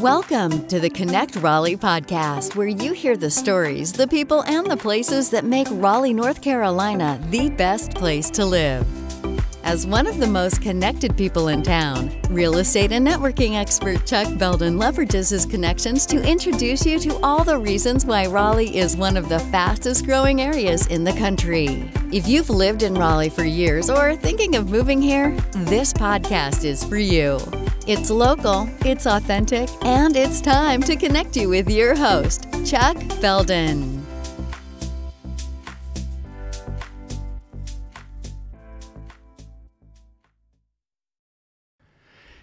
Welcome to the Connect Raleigh podcast, where you hear the stories, the people, and the places that make Raleigh, North Carolina the best place to live. As one of the most connected people in town, real estate and networking expert Chuck Belden leverages his connections to introduce you to all the reasons why Raleigh is one of the fastest growing areas in the country. If you've lived in Raleigh for years or are thinking of moving here, this podcast is for you. It's local, it's authentic, and it's time to connect you with your host, Chuck Belden.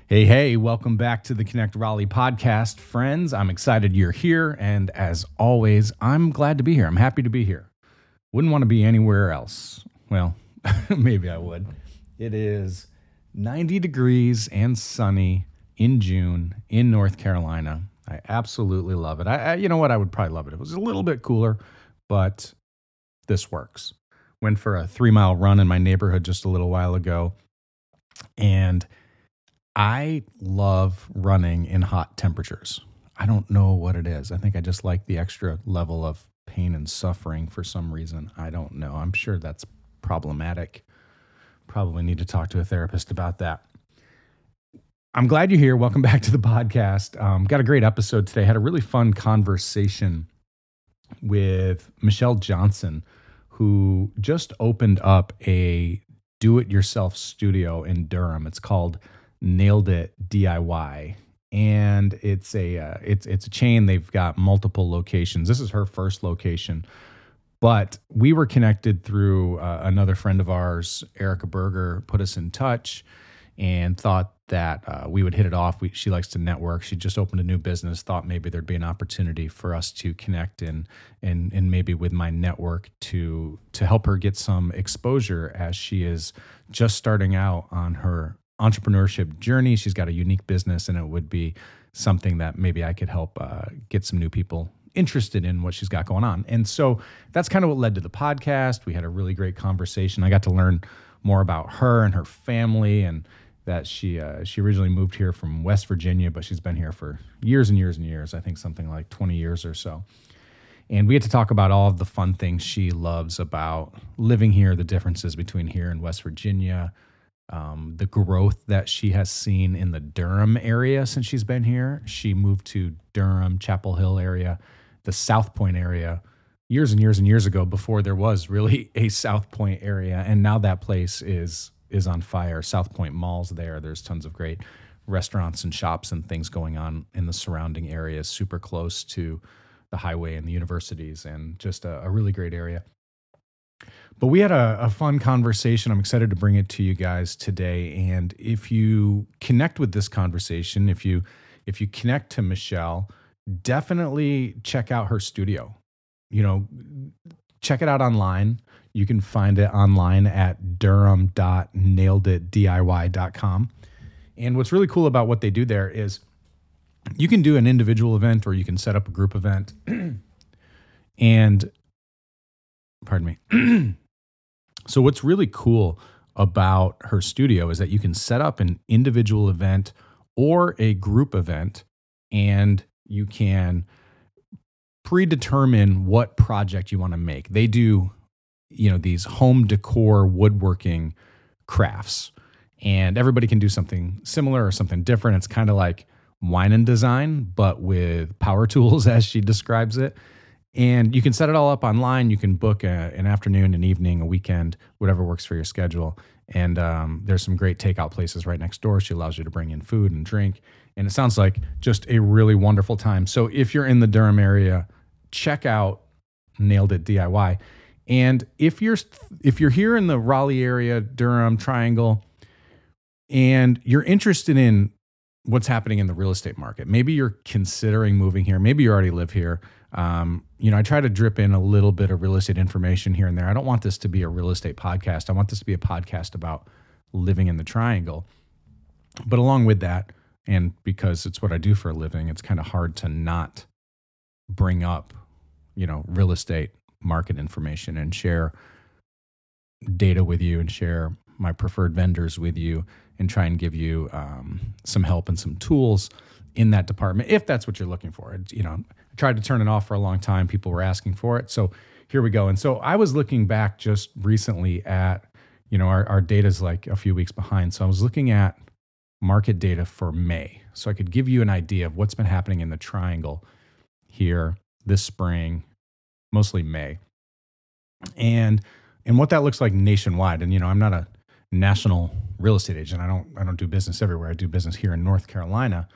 Hey, hey, welcome back to the Connect Raleigh podcast. Friends, I'm excited you're here. And as always, I'm glad to be here. I'm happy to be here. Wouldn't want to be anywhere else. Well, maybe I would. It is 90 degrees and sunny in June in North Carolina. I absolutely love it. I, I, you know what? I would probably love it. It was a little bit cooler, but this works. Went for a three mile run in my neighborhood just a little while ago, and I love running in hot temperatures. I don't know what it is. I think I just like the extra level of pain and suffering for some reason. I don't know. I'm sure that's problematic probably need to talk to a therapist about that. I'm glad you're here. Welcome back to the podcast. Um, got a great episode today. Had a really fun conversation with Michelle Johnson, who just opened up a do it yourself studio in Durham. It's called Nailed It DIY. And it's a uh, it's it's a chain. They've got multiple locations. This is her first location but we were connected through uh, another friend of ours, Erica Berger, put us in touch and thought that uh, we would hit it off. We, she likes to network. She just opened a new business. Thought maybe there'd be an opportunity for us to connect and and and maybe with my network to to help her get some exposure as she is just starting out on her entrepreneurship journey. She's got a unique business, and it would be something that maybe I could help uh, get some new people interested in what she's got going on. And so that's kind of what led to the podcast. We had a really great conversation. I got to learn more about her and her family and that she uh, she originally moved here from West Virginia, but she's been here for years and years and years. I think something like 20 years or so. And we had to talk about all of the fun things she loves about living here, the differences between here and West Virginia, um, the growth that she has seen in the Durham area since she's been here. She moved to Durham, Chapel Hill area the South Point area years and years and years ago before there was really a South Point area and now that place is is on fire. South Point Mall's there. There's tons of great restaurants and shops and things going on in the surrounding areas super close to the highway and the universities and just a, a really great area. But we had a, a, fun conversation. I'm excited to bring it to you guys today. And if you connect with this conversation, if you if you connect to Michelle, definitely check out her studio. You know, check it out online. You can find it online at durham.naileditdiy.com. And what's really cool about what they do there is you can do an individual event or you can set up a group event. and pardon me. so what's really cool about her studio is that you can set up an individual event or a group event and you can predetermine what project you want to make. They do, you know, these home decor woodworking crafts, and everybody can do something similar or something different. It's kind of like wine and design, but with power tools, as she describes it. And you can set it all up online. You can book a, an afternoon, an evening, a weekend, whatever works for your schedule. And um, there's some great takeout places right next door. She allows you to bring in food and drink. And it sounds like just a really wonderful time. So if you're in the Durham area, check out Nailed It DIY. And if you're if you're here in the Raleigh area, Durham Triangle, and you're interested in what's happening in the real estate market, maybe you're considering moving here, maybe you already live here. Um, you know, I try to drip in a little bit of real estate information here and there. I don't want this to be a real estate podcast. I want this to be a podcast about living in the triangle. But along with that, and because it's what I do for a living, it's kind of hard to not bring up, you know, real estate market information and share data with you and share my preferred vendors with you and try and give you um, some help and some tools in that department if that's what you're looking for. You know, I tried to turn it off for a long time. People were asking for it. So here we go. And so I was looking back just recently at, you know, our, our data is like a few weeks behind. So I was looking at market data for May. So I could give you an idea of what's been happening in the triangle here this spring, mostly May. And and what that looks like nationwide. And you know, I'm not a national real estate agent. I don't I don't do business everywhere. I do business here in North Carolina.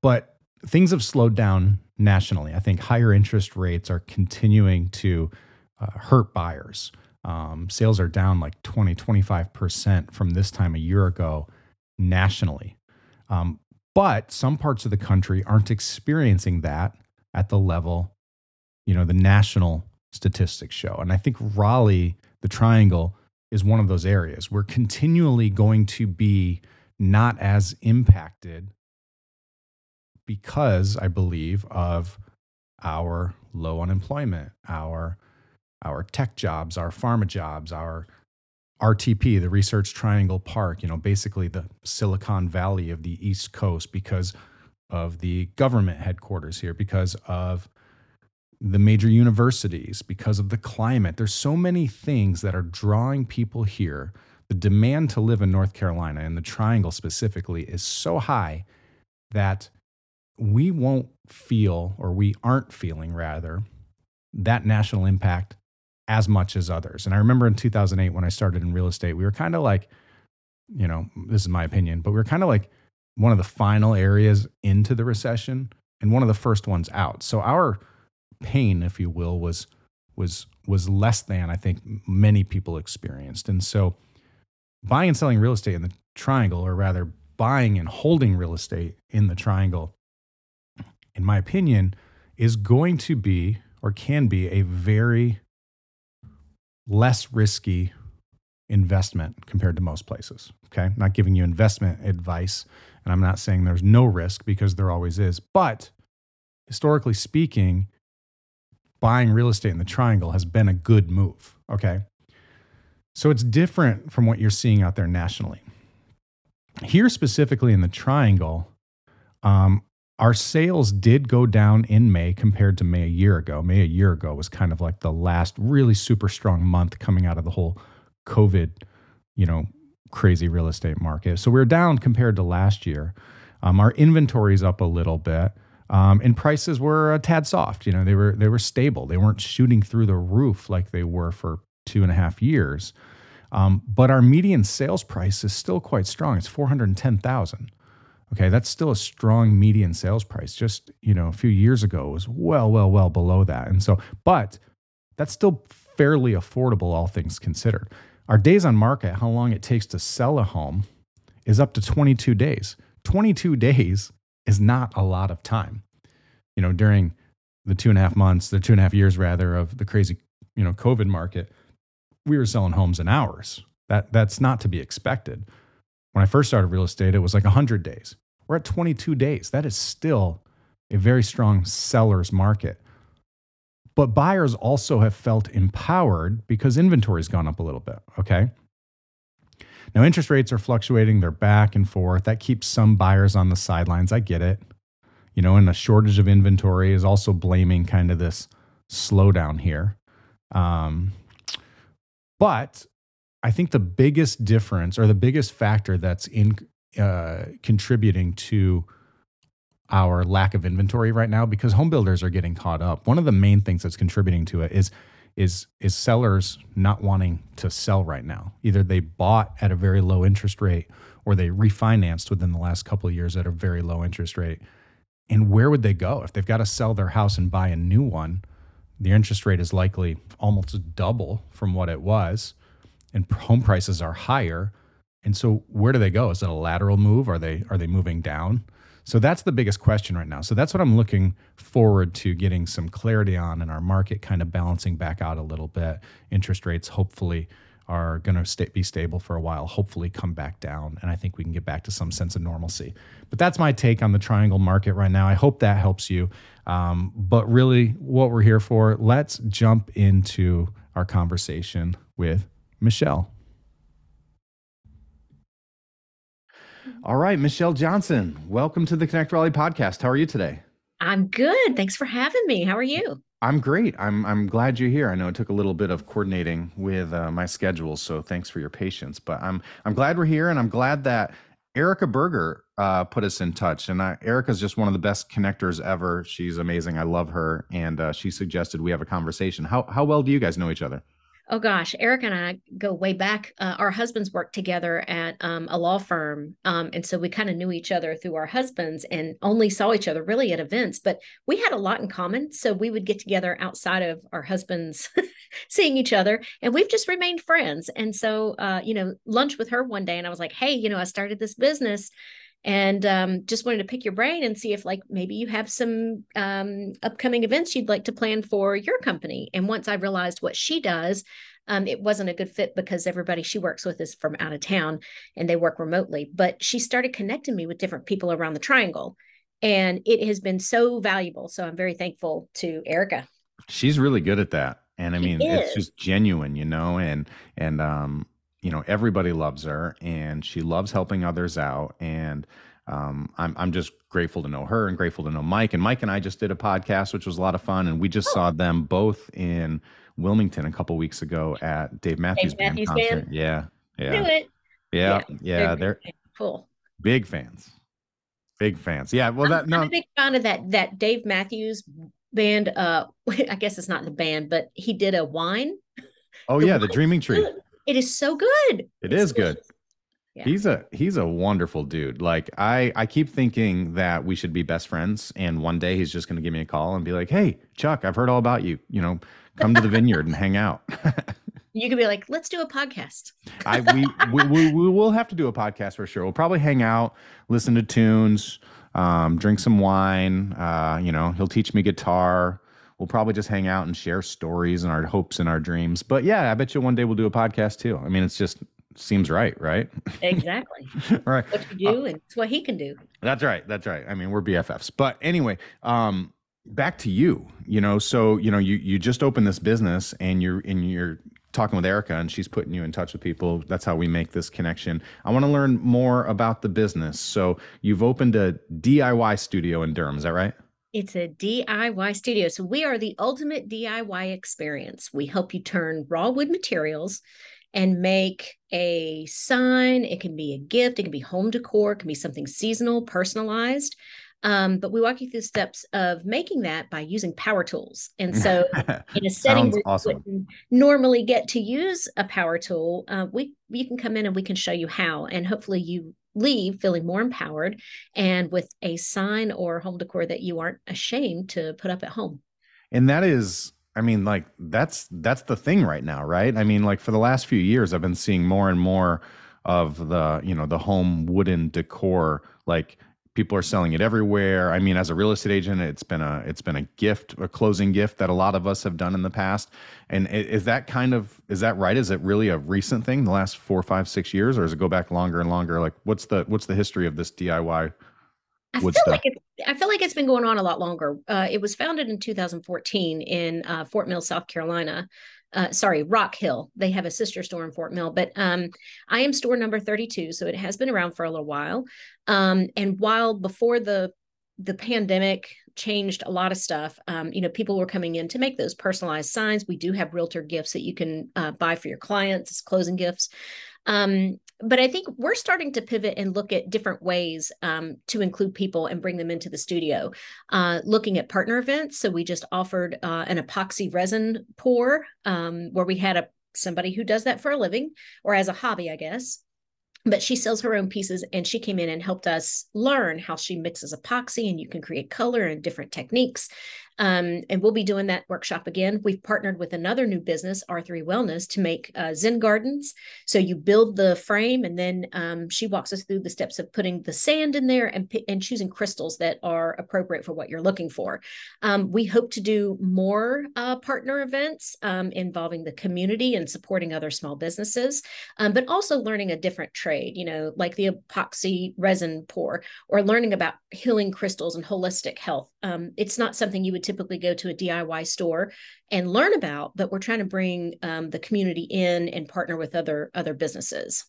But things have slowed down nationally. I think higher interest rates are continuing to uh, hurt buyers. Um, sales are down like 20, 25% from this time a year ago nationally. Um, but some parts of the country aren't experiencing that at the level, you know, the national statistics show. And I think Raleigh, the triangle, is one of those areas. We're continually going to be not as impacted because I believe of our low unemployment, our our tech jobs, our pharma jobs, our RTP, the Research Triangle Park, you know, basically the Silicon Valley of the East Coast because of the government headquarters here, because of the major universities, because of the climate. There's so many things that are drawing people here. The demand to live in North Carolina and the Triangle specifically is so high that we won't feel, or we aren't feeling rather, that national impact as much as others. And I remember in 2008 when I started in real estate, we were kind of like, you know, this is my opinion, but we were kind of like one of the final areas into the recession and one of the first ones out. So our pain, if you will, was was was less than I think many people experienced. And so buying and selling real estate in the triangle, or rather buying and holding real estate in the triangle, in my opinion, is going to be or can be a very less risky investment compared to most places. Okay. I'm not giving you investment advice, and I'm not saying there's no risk because there always is. But historically speaking, buying real estate in the triangle has been a good move. Okay. So it's different from what you're seeing out there nationally. Here, specifically in the triangle, um, our sales did go down in May compared to May a year ago. May a year ago was kind of like the last really super strong month coming out of the whole COVID, you know, crazy real estate market. So we're down compared to last year. Um, our inventory's up a little bit. Um, and prices were a tad soft. You know, they were they were stable. They weren't shooting through the roof like they were for two and a half years. Um, but our median sales price is still quite strong. It's four hundred ten thousand. Okay, that's still a strong median sales price. Just, you know, a few years ago was well, well, well below that. And so, but that's still fairly affordable, all things considered. Our days on market, how long it takes to sell a home, is up to 22 days. 22 days is not a lot of time. You know, during the two and a half months, the two and a half years rather, of the crazy, you know, COVID market, we were selling homes in hours. That that's not to be expected. When I first started real estate, it was like 100 days. We're at 22 days. That is still a very strong seller's market. But buyers also have felt empowered because inventory's gone up a little bit. Okay. Now, interest rates are fluctuating, they're back and forth. That keeps some buyers on the sidelines. I get it. You know, and a shortage of inventory is also blaming kind of this slowdown here. Um, but I think the biggest difference or the biggest factor that's in uh, contributing to our lack of inventory right now because home builders are getting caught up. One of the main things that's contributing to it is is is sellers not wanting to sell right now. Either they bought at a very low interest rate or they refinanced within the last couple of years at a very low interest rate. And where would they go if they've got to sell their house and buy a new one? The interest rate is likely almost double from what it was and home prices are higher and so where do they go? Is it a lateral move? Are they are they moving down? So that's the biggest question right now. So that's what I'm looking forward to getting some clarity on in our market kind of balancing back out a little bit. Interest rates hopefully are going to be stable for a while, hopefully come back down. And I think we can get back to some sense of normalcy. But that's my take on the triangle market right now. I hope that helps you. Um, but really, what we're here for, let's jump into our conversation with Michelle. All right, Michelle Johnson, welcome to the Connect Raleigh podcast. How are you today? I'm good. Thanks for having me. How are you? I'm great. I'm I'm glad you're here. I know it took a little bit of coordinating with uh, my schedule, so thanks for your patience. But I'm I'm glad we're here, and I'm glad that Erica Berger uh, put us in touch. And I, Erica's just one of the best connectors ever. She's amazing. I love her, and uh, she suggested we have a conversation. How how well do you guys know each other? Oh gosh, Eric and I go way back. Uh, our husbands worked together at um, a law firm, um, and so we kind of knew each other through our husbands, and only saw each other really at events. But we had a lot in common, so we would get together outside of our husbands seeing each other, and we've just remained friends. And so, uh, you know, lunch with her one day, and I was like, "Hey, you know, I started this business." And um, just wanted to pick your brain and see if like maybe you have some um, upcoming events you'd like to plan for your company. And once i realized what she does um, it wasn't a good fit because everybody she works with is from out of town and they work remotely. But she started connecting me with different people around the triangle and it has been so valuable. So i'm very thankful to erica. She's really good at that. And i mean it's just genuine you know and and um you know everybody loves her and she loves helping others out and um, I'm I'm just grateful to know her and grateful to know Mike and Mike and I just did a podcast which was a lot of fun and we just oh. saw them both in Wilmington a couple weeks ago at Dave Matthews, Dave Matthews Band concert. Band. Yeah, yeah, yeah, yeah, yeah. They're, they're cool. Big fans, big fans. Yeah, well, that I'm, no, I'm a big fan of that that Dave Matthews band. Uh, I guess it's not the band, but he did a wine. Oh the yeah, the Dreaming Tree. It is so good. It it's is good. Yeah. He's a he's a wonderful dude. Like I I keep thinking that we should be best friends and one day he's just going to give me a call and be like, "Hey, Chuck, I've heard all about you. You know, come to the vineyard and hang out." you could be like, "Let's do a podcast." I we, we we we will have to do a podcast for sure. We'll probably hang out, listen to tunes, um, drink some wine, uh, you know, he'll teach me guitar we'll probably just hang out and share stories and our hopes and our dreams. But yeah, I bet you one day we'll do a podcast too. I mean, it's just seems right, right? Exactly. right. What you do uh, and it's what he can do. That's right. That's right. I mean, we're BFFs. But anyway, um, back to you. You know, so you know, you you just opened this business and you're and you're talking with Erica and she's putting you in touch with people. That's how we make this connection. I want to learn more about the business. So you've opened a DIY studio in Durham, is that right? It's a DIY studio. So we are the ultimate DIY experience. We help you turn raw wood materials and make a sign. It can be a gift, it can be home decor, it can be something seasonal, personalized. Um, but we walk you through the steps of making that by using power tools. And so, in a setting where awesome. you normally get to use a power tool, uh, we you can come in and we can show you how, and hopefully you leave feeling more empowered and with a sign or home decor that you aren't ashamed to put up at home. And that is I mean like that's that's the thing right now, right? I mean like for the last few years I've been seeing more and more of the, you know, the home wooden decor like people are selling it everywhere. I mean as a real estate agent it's been a it's been a gift a closing gift that a lot of us have done in the past. And is that kind of is that right? Is it really a recent thing the last four five six years or does it go back longer and longer? Like what's the what's the history of this diy I feel stuff? like it's, I feel like it's been going on a lot longer. Uh, it was founded in 2014 in uh, Fort Mill, South Carolina, uh, sorry, Rock Hill. They have a sister store in Fort Mill, but um, I am store number 32, so it has been around for a little while. Um, and while before the the pandemic changed a lot of stuff, um, you know, people were coming in to make those personalized signs. We do have realtor gifts that you can uh, buy for your clients as closing gifts. Um, but I think we're starting to pivot and look at different ways um, to include people and bring them into the studio. Uh, looking at partner events, so we just offered uh, an epoxy resin pour um, where we had a somebody who does that for a living or as a hobby, I guess but she sells her own pieces and she came in and helped us learn how she mixes epoxy and you can create color and different techniques um, and we'll be doing that workshop again. We've partnered with another new business, R3 Wellness, to make uh, Zen gardens. So you build the frame, and then um, she walks us through the steps of putting the sand in there and, and choosing crystals that are appropriate for what you're looking for. Um, we hope to do more uh, partner events um, involving the community and supporting other small businesses, um, but also learning a different trade, you know, like the epoxy resin pour or learning about healing crystals and holistic health. Um, it's not something you would typically go to a DIY store and learn about, but we're trying to bring um, the community in and partner with other other businesses.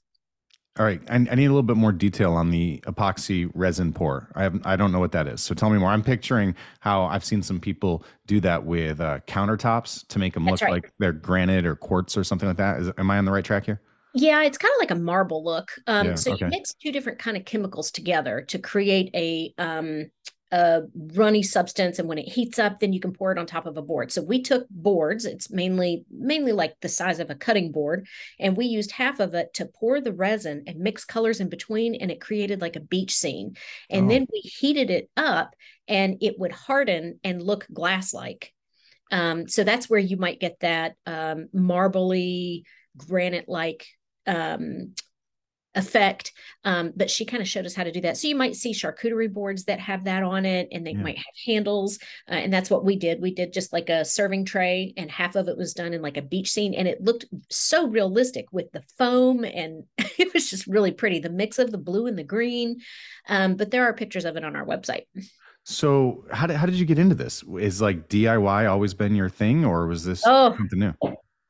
All right, I, I, need a little bit more detail on the epoxy resin pour. I have I don't know what that is, so tell me more. I'm picturing how I've seen some people do that with uh, countertops to make them That's look right. like they're granite or quartz or something like that. Is, am I on the right track here? Yeah, it's kind of like a marble look. Um, yeah, so okay. you mix two different kind of chemicals together to create a um, a runny substance and when it heats up then you can pour it on top of a board. So we took boards it's mainly mainly like the size of a cutting board and we used half of it to pour the resin and mix colors in between and it created like a beach scene. And oh. then we heated it up and it would harden and look glass like um, so that's where you might get that um, marbly granite like um, effect. Um, but she kind of showed us how to do that. So you might see charcuterie boards that have that on it, and they yeah. might have handles. Uh, and that's what we did. We did just like a serving tray, and half of it was done in like a beach scene, and it looked so realistic with the foam, and it was just really pretty. The mix of the blue and the green. Um, but there are pictures of it on our website. So how did how did you get into this? Is like DIY always been your thing, or was this oh, something new?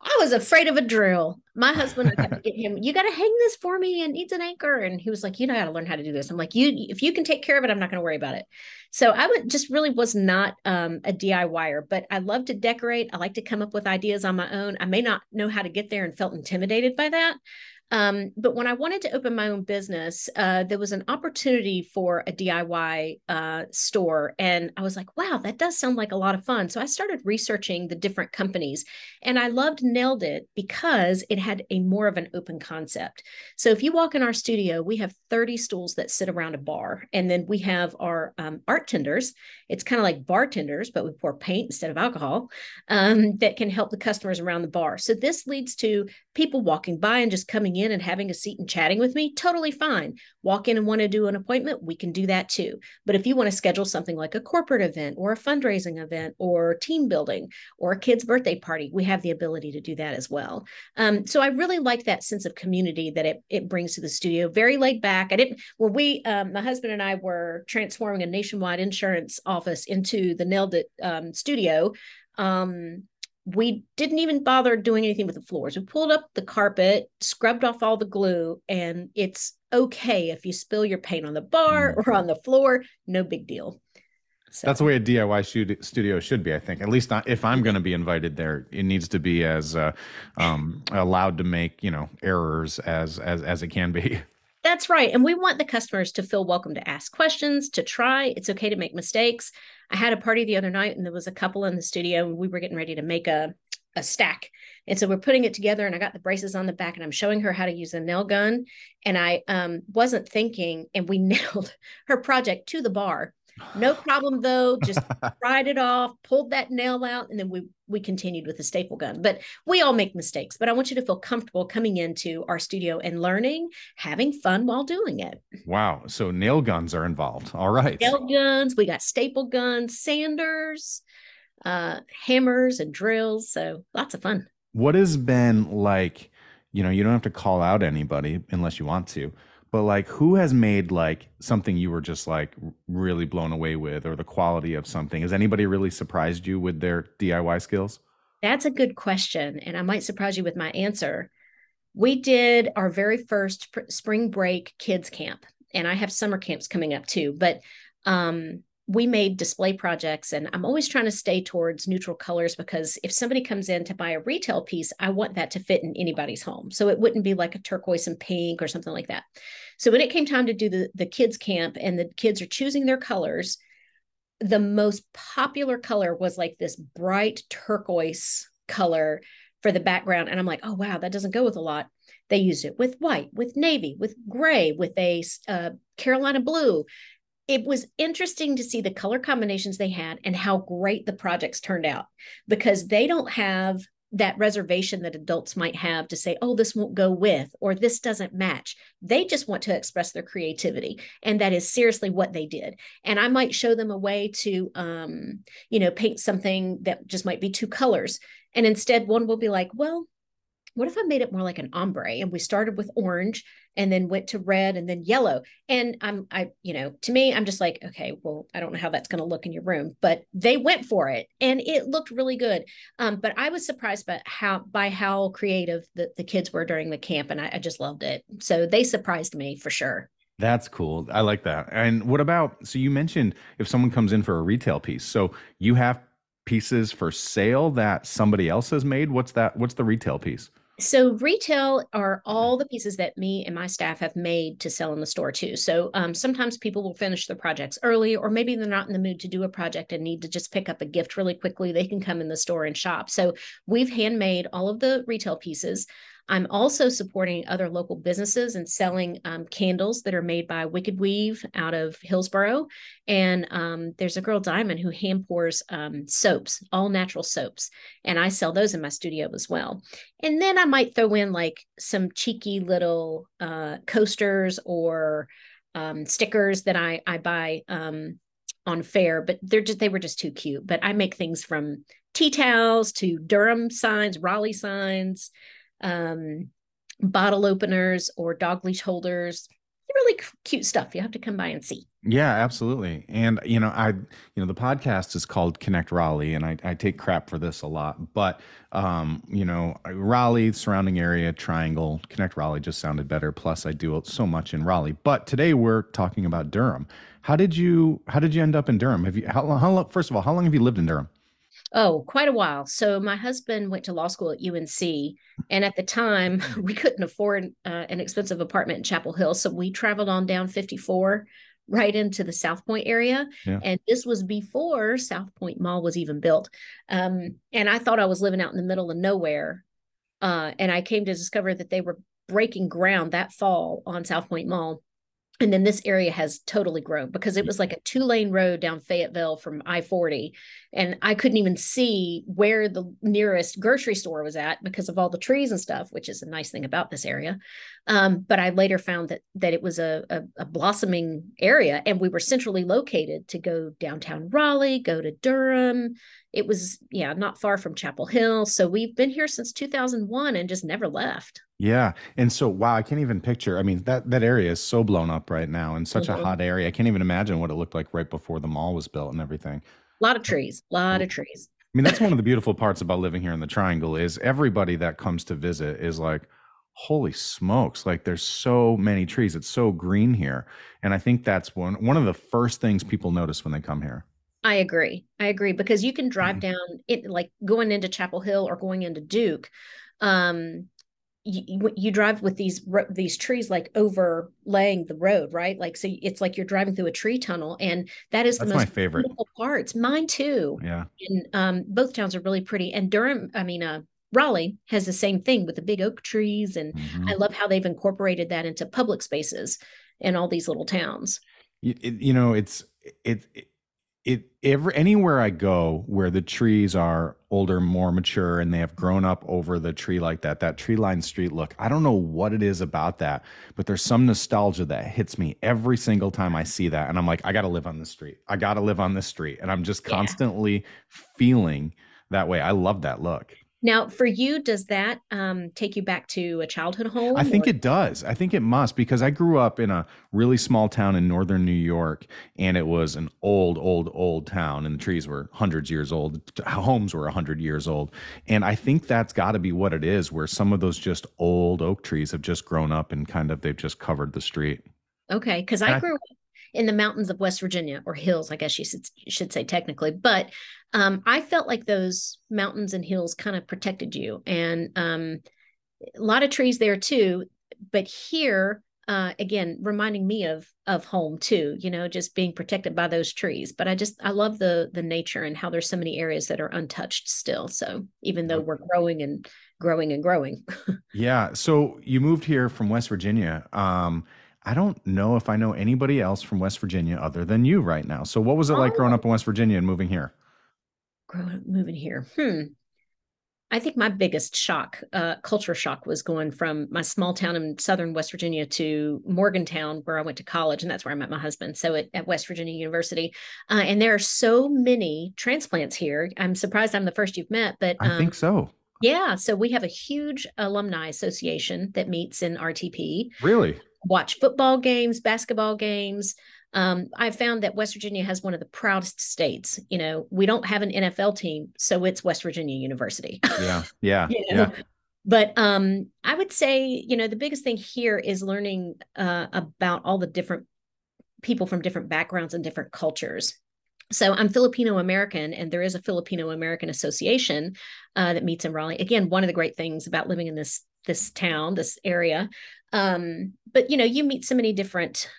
I was afraid of a drill. My husband I get him, you got to hang this for me and needs an anchor. And he was like, you know how to learn how to do this. I'm like, you, if you can take care of it, I'm not going to worry about it. So I would just really was not um, a DIYer, but I love to decorate. I like to come up with ideas on my own. I may not know how to get there and felt intimidated by that. Um, but when I wanted to open my own business, uh, there was an opportunity for a DIY uh, store. And I was like, wow, that does sound like a lot of fun. So I started researching the different companies. And I loved Nailed It because it had a more of an open concept. So if you walk in our studio, we have 30 stools that sit around a bar. And then we have our um, art tenders. It's kind of like bartenders, but we pour paint instead of alcohol um, that can help the customers around the bar. So this leads to people walking by and just coming in and having a seat and chatting with me, totally fine. Walk in and want to do an appointment, we can do that too. But if you want to schedule something like a corporate event or a fundraising event or team building or a kid's birthday party, we have the ability to do that as well. Um, so I really like that sense of community that it, it brings to the studio. Very laid back. I didn't, when we, um, my husband and I were transforming a nationwide insurance office into the Nailed It um, studio. Um, we didn't even bother doing anything with the floors. We pulled up the carpet, scrubbed off all the glue, and it's okay if you spill your paint on the bar mm. or on the floor, no big deal. So. That's the way a DIY studio should be, I think. At least not, if I'm going to be invited there, it needs to be as uh, um, allowed to make you know errors as as as it can be. That's right. And we want the customers to feel welcome to ask questions, to try. It's okay to make mistakes. I had a party the other night and there was a couple in the studio and we were getting ready to make a, a stack. And so we're putting it together and I got the braces on the back and I'm showing her how to use a nail gun. And I um, wasn't thinking, and we nailed her project to the bar no problem though. Just pried it off, pulled that nail out, and then we we continued with the staple gun. But we all make mistakes. But I want you to feel comfortable coming into our studio and learning, having fun while doing it. Wow. So nail guns are involved. All right. Nail guns, we got staple guns, sanders, uh, hammers, and drills. So lots of fun. What has been like, you know, you don't have to call out anybody unless you want to but like who has made like something you were just like really blown away with or the quality of something? Has anybody really surprised you with their diy skills? That's a good question and i might surprise you with my answer. We did our very first pr- spring break kids camp and i have summer camps coming up too but um we made display projects and i'm always trying to stay towards neutral colors because if somebody comes in to buy a retail piece i want that to fit in anybody's home. So it wouldn't be like a turquoise and pink or something like that. So when it came time to do the, the kids camp and the kids are choosing their colors the most popular color was like this bright turquoise color for the background. And i'm like oh wow that doesn't go with a lot. They used it with white with navy with gray with a uh, carolina blue it was interesting to see the color combinations they had and how great the projects turned out because they don't have that reservation that adults might have to say, oh, this won't go with, or this doesn't match. They just want to express their creativity. And that is seriously what they did. And I might show them a way to, um, you know, paint something that just might be two colors. And instead, one will be like, well, what if I made it more like an ombre? And we started with orange and then went to red and then yellow. And I'm, I, you know, to me, I'm just like, okay, well, I don't know how that's going to look in your room, but they went for it and it looked really good. Um, but I was surprised by how, by how creative the, the kids were during the camp. And I, I just loved it. So they surprised me for sure. That's cool. I like that. And what about, so you mentioned if someone comes in for a retail piece, so you have pieces for sale that somebody else has made. What's that? What's the retail piece? So retail are all the pieces that me and my staff have made to sell in the store too. So um, sometimes people will finish their projects early, or maybe they're not in the mood to do a project and need to just pick up a gift really quickly. They can come in the store and shop. So we've handmade all of the retail pieces. I'm also supporting other local businesses and selling um, candles that are made by Wicked Weave out of Hillsborough. And um, there's a girl, Diamond, who hand pours um, soaps, all natural soaps. And I sell those in my studio as well. And then I might throw in like some cheeky little uh, coasters or um, stickers that I, I buy um, on Faire, but they're just, they were just too cute. But I make things from tea towels to Durham signs, Raleigh signs, um, bottle openers or dog leash holders. Really cute stuff. You have to come by and see. Yeah, absolutely. And you know, I you know the podcast is called Connect Raleigh, and I, I take crap for this a lot, but um, you know, Raleigh surrounding area triangle Connect Raleigh just sounded better. Plus, I do so much in Raleigh. But today we're talking about Durham. How did you How did you end up in Durham? Have you how how long? First of all, how long have you lived in Durham? Oh, quite a while. So my husband went to law school at UNC, and at the time we couldn't afford uh, an expensive apartment in Chapel Hill, so we traveled on down 54 right into the South Point area. Yeah. And this was before South Point Mall was even built. Um, and I thought I was living out in the middle of nowhere. Uh, and I came to discover that they were breaking ground that fall on South Point Mall and then this area has totally grown because it was like a two lane road down Fayetteville from I 40. And I couldn't even see where the nearest grocery store was at because of all the trees and stuff, which is a nice thing about this area. Um, but I later found that that it was a, a, a blossoming area and we were centrally located to go downtown Raleigh, go to Durham. It was, yeah, not far from Chapel Hill. So we've been here since 2001 and just never left. Yeah. And so wow, I can't even picture. I mean, that that area is so blown up right now and such a hot area. I can't even imagine what it looked like right before the mall was built and everything. A lot of trees, a lot of trees. I mean, that's one of the beautiful parts about living here in the triangle is everybody that comes to visit is like, holy smokes, like there's so many trees. It's so green here. And I think that's one one of the first things people notice when they come here. I agree. I agree because you can drive mm-hmm. down it like going into Chapel Hill or going into Duke. Um, you, you drive with these these trees like overlaying the road, right? Like so, it's like you're driving through a tree tunnel, and that is That's the most my favorite parts. Mine too. Yeah, and um, both towns are really pretty. And Durham, I mean, uh, Raleigh has the same thing with the big oak trees, and mm-hmm. I love how they've incorporated that into public spaces in all these little towns. You, it, you know, it's it, it it ever anywhere I go where the trees are older, more mature, and they have grown up over the tree like that, that tree lined street look. I don't know what it is about that, but there's some nostalgia that hits me every single time I see that. And I'm like, I gotta live on this street. I gotta live on this street. And I'm just constantly yeah. feeling that way. I love that look. Now, for you, does that um, take you back to a childhood home? I think or? it does. I think it must because I grew up in a really small town in northern New York, and it was an old, old, old town, and the trees were hundreds years old. Homes were hundred years old, and I think that's got to be what it is. Where some of those just old oak trees have just grown up and kind of they've just covered the street. Okay, because I grew up in the mountains of West Virginia or hills, I guess you should, should say technically. But um, I felt like those mountains and hills kind of protected you, and um, a lot of trees there too. But here, uh, again, reminding me of of home too. You know, just being protected by those trees. But I just I love the the nature and how there's so many areas that are untouched still. So even though we're growing and growing and growing. yeah. So you moved here from West Virginia. Um, I don't know if I know anybody else from West Virginia other than you right now. So what was it like growing up in West Virginia and moving here? Growing up, moving here. Hmm. I think my biggest shock, uh, culture shock, was going from my small town in southern West Virginia to Morgantown, where I went to college, and that's where I met my husband. So at, at West Virginia University, uh, and there are so many transplants here. I'm surprised I'm the first you've met, but um, I think so. Yeah. So we have a huge alumni association that meets in RTP. Really? Watch football games, basketball games. Um, I found that West Virginia has one of the proudest states. You know, we don't have an NFL team, so it's West Virginia University. Yeah. Yeah. you know? yeah. But um, I would say, you know, the biggest thing here is learning uh, about all the different people from different backgrounds and different cultures. So I'm Filipino American, and there is a Filipino American Association uh, that meets in Raleigh. Again, one of the great things about living in this this town, this area. Um, but you know, you meet so many different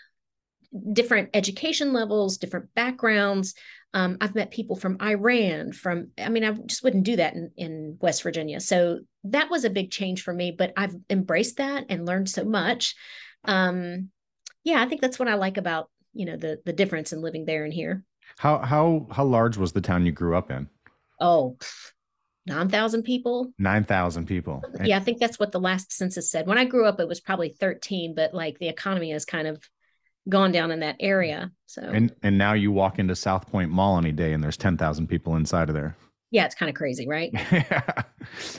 different education levels, different backgrounds. Um, I've met people from Iran, from I mean, I just wouldn't do that in, in West Virginia. So that was a big change for me, but I've embraced that and learned so much. Um, yeah, I think that's what I like about you know the the difference in living there and here. How how how large was the town you grew up in? Oh, 9,000 people. 9,000 people. Yeah, I think that's what the last census said. When I grew up, it was probably 13, but like the economy has kind of gone down in that area. So, and, and now you walk into South Point Mall any day and there's 10,000 people inside of there. Yeah, it's kind of crazy, right? yeah.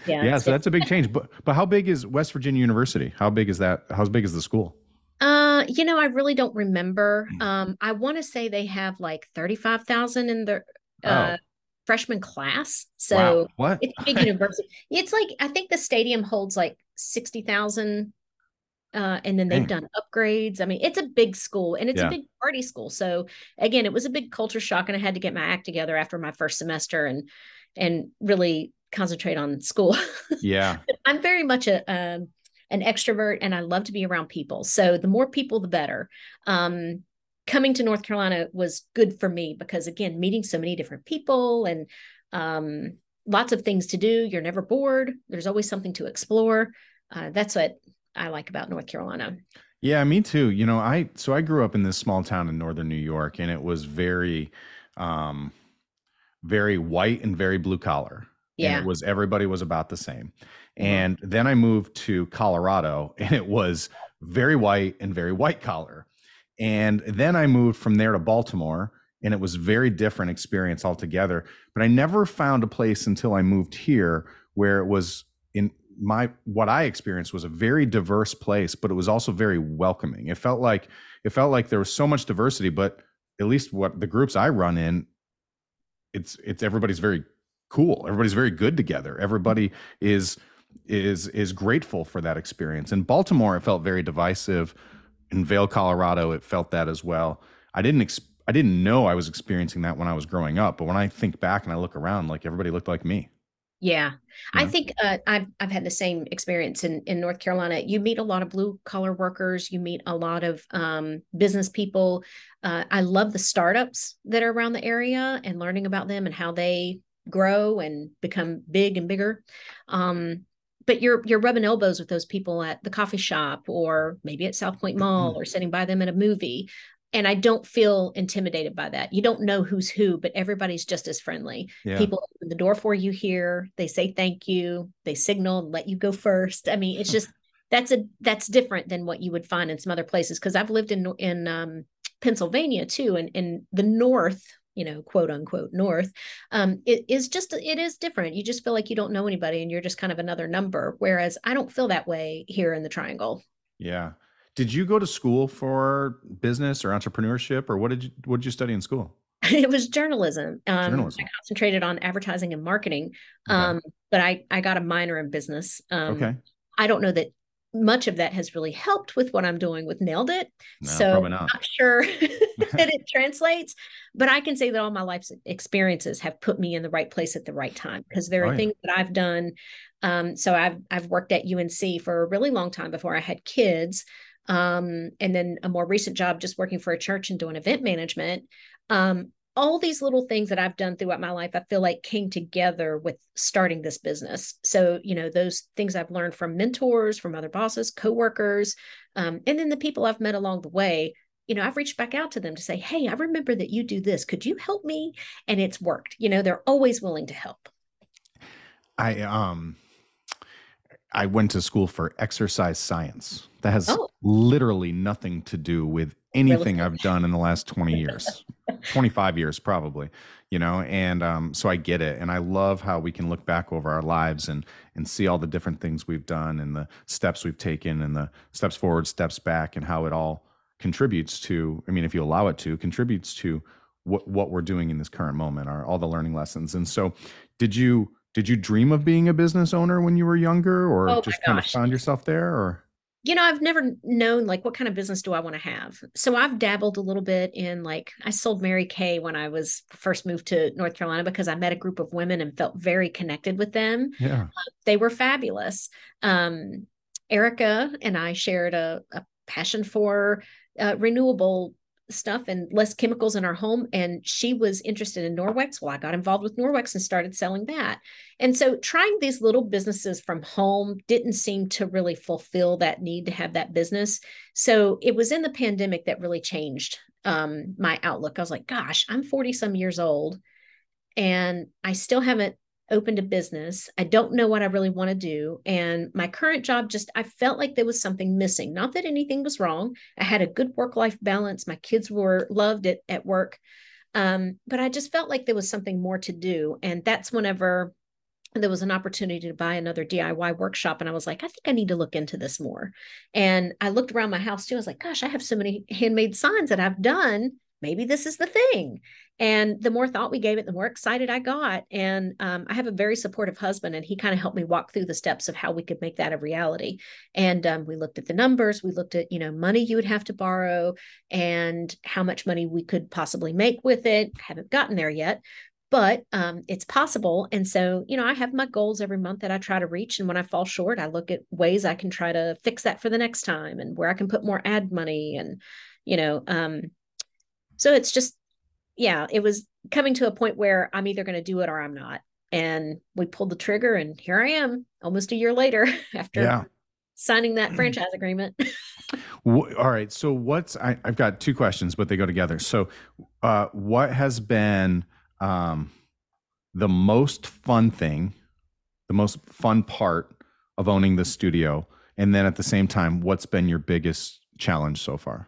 Yeah. Yeah. So that's a big change. But, but how big is West Virginia University? How big is that? How big is the school? Uh, you know, I really don't remember. Hmm. Um, I want to say they have like 35,000 in their uh, oh. Freshman class. So wow. what? It's big university. It's like I think the stadium holds like 60,000 uh, and then they've Dang. done upgrades. I mean, it's a big school and it's yeah. a big party school. So again, it was a big culture shock, and I had to get my act together after my first semester and and really concentrate on school. Yeah, I'm very much a, a um, an extrovert and I love to be around people. So the more people, the better. Um, coming to North Carolina was good for me because, again, meeting so many different people and um, lots of things to do. You're never bored, there's always something to explore. Uh, that's what I like about North Carolina. Yeah, me too. You know, I so I grew up in this small town in northern New York and it was very um very white and very blue collar. Yeah. And it was everybody was about the same. Mm-hmm. And then I moved to Colorado and it was very white and very white collar. And then I moved from there to Baltimore and it was very different experience altogether. But I never found a place until I moved here where it was in my what I experienced was a very diverse place, but it was also very welcoming. It felt like it felt like there was so much diversity, but at least what the groups I run in, it's it's everybody's very cool. Everybody's very good together. Everybody is is is grateful for that experience. In Baltimore, it felt very divisive. In Vail, Colorado, it felt that as well. I didn't ex- I didn't know I was experiencing that when I was growing up, but when I think back and I look around, like everybody looked like me. Yeah, yeah. I think uh, I've I've had the same experience in in North Carolina. You meet a lot of blue collar workers. You meet a lot of um, business people. Uh, I love the startups that are around the area and learning about them and how they grow and become big and bigger. Um, but you're you're rubbing elbows with those people at the coffee shop or maybe at South Point Mall mm-hmm. or sitting by them in a movie. And I don't feel intimidated by that. You don't know who's who, but everybody's just as friendly. Yeah. People open the door for you here. They say thank you. They signal and let you go first. I mean, it's just that's a that's different than what you would find in some other places. Because I've lived in in um, Pennsylvania too, and in the North you know quote unquote north um, it is just it is different you just feel like you don't know anybody and you're just kind of another number whereas i don't feel that way here in the triangle yeah did you go to school for business or entrepreneurship or what did you what did you study in school it was journalism. Um, journalism. I concentrated on advertising and marketing, um, okay. but I I got a minor in business. Um, okay. I don't know that much of that has really helped with what I'm doing with Nailed It. No, so not. not sure that it translates, but I can say that all my life's experiences have put me in the right place at the right time because there are oh, yeah. things that I've done. Um, so I've I've worked at UNC for a really long time before I had kids. Um, and then a more recent job just working for a church and doing event management. Um, all these little things that I've done throughout my life, I feel like came together with starting this business. So, you know, those things I've learned from mentors, from other bosses, coworkers, um, and then the people I've met along the way, you know, I've reached back out to them to say, Hey, I remember that you do this. Could you help me? And it's worked. You know, they're always willing to help. I, um, I went to school for exercise science. That has oh. literally nothing to do with anything really? I've done in the last 20 years. 25 years probably you know and um, so i get it and i love how we can look back over our lives and and see all the different things we've done and the steps we've taken and the steps forward steps back and how it all contributes to i mean if you allow it to contributes to what what we're doing in this current moment are all the learning lessons and so did you did you dream of being a business owner when you were younger or oh just kind of found yourself there or you know, I've never known like what kind of business do I want to have. So I've dabbled a little bit in like I sold Mary Kay when I was first moved to North Carolina because I met a group of women and felt very connected with them. Yeah. Uh, they were fabulous. Um, Erica and I shared a, a passion for uh, renewable stuff and less chemicals in our home. And she was interested in Norwex. Well, I got involved with Norwex and started selling that. And so trying these little businesses from home didn't seem to really fulfill that need to have that business. So it was in the pandemic that really changed um, my outlook. I was like, gosh, I'm 40 some years old and I still haven't opened a business. I don't know what I really want to do. And my current job just, I felt like there was something missing. Not that anything was wrong. I had a good work life balance. My kids were loved it at work. Um, but I just felt like there was something more to do. And that's whenever there was an opportunity to buy another DIY workshop. And I was like, I think I need to look into this more. And I looked around my house too. I was like, gosh, I have so many handmade signs that I've done maybe this is the thing. And the more thought we gave it, the more excited I got. And um, I have a very supportive husband, and he kind of helped me walk through the steps of how we could make that a reality. And um, we looked at the numbers, we looked at, you know, money you would have to borrow and how much money we could possibly make with it. Haven't gotten there yet, but um, it's possible. And so, you know, I have my goals every month that I try to reach. And when I fall short, I look at ways I can try to fix that for the next time and where I can put more ad money and, you know, um, so it's just, yeah, it was coming to a point where I'm either going to do it or I'm not. And we pulled the trigger, and here I am almost a year later after yeah. signing that franchise agreement. All right. So, what's I, have got two questions, but they go together. So, uh, what has been um, the most fun thing, the most fun part of owning the studio? And then at the same time, what's been your biggest challenge so far?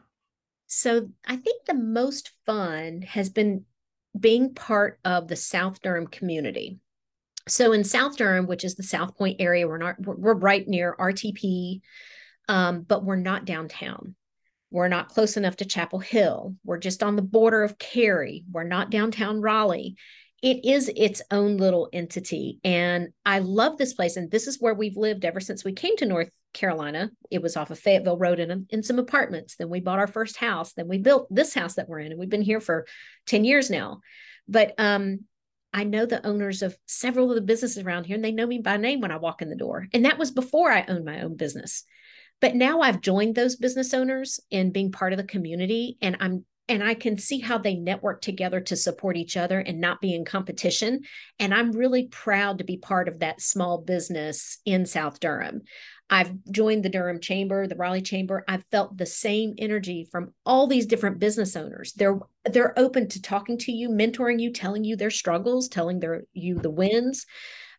So I think the most fun has been being part of the South Durham community. So in South Durham, which is the South Point area, we're not we're right near RTP, um, but we're not downtown. We're not close enough to Chapel Hill. We're just on the border of Cary. We're not downtown Raleigh it is its own little entity. And I love this place. And this is where we've lived ever since we came to North Carolina. It was off of Fayetteville Road in, in some apartments. Then we bought our first house. Then we built this house that we're in. And we've been here for 10 years now. But um, I know the owners of several of the businesses around here, and they know me by name when I walk in the door. And that was before I owned my own business. But now I've joined those business owners in being part of the community, and I'm and I can see how they network together to support each other and not be in competition. And I'm really proud to be part of that small business in South Durham. I've joined the Durham Chamber, the Raleigh Chamber. I've felt the same energy from all these different business owners. They're they're open to talking to you, mentoring you, telling you their struggles, telling their you the wins.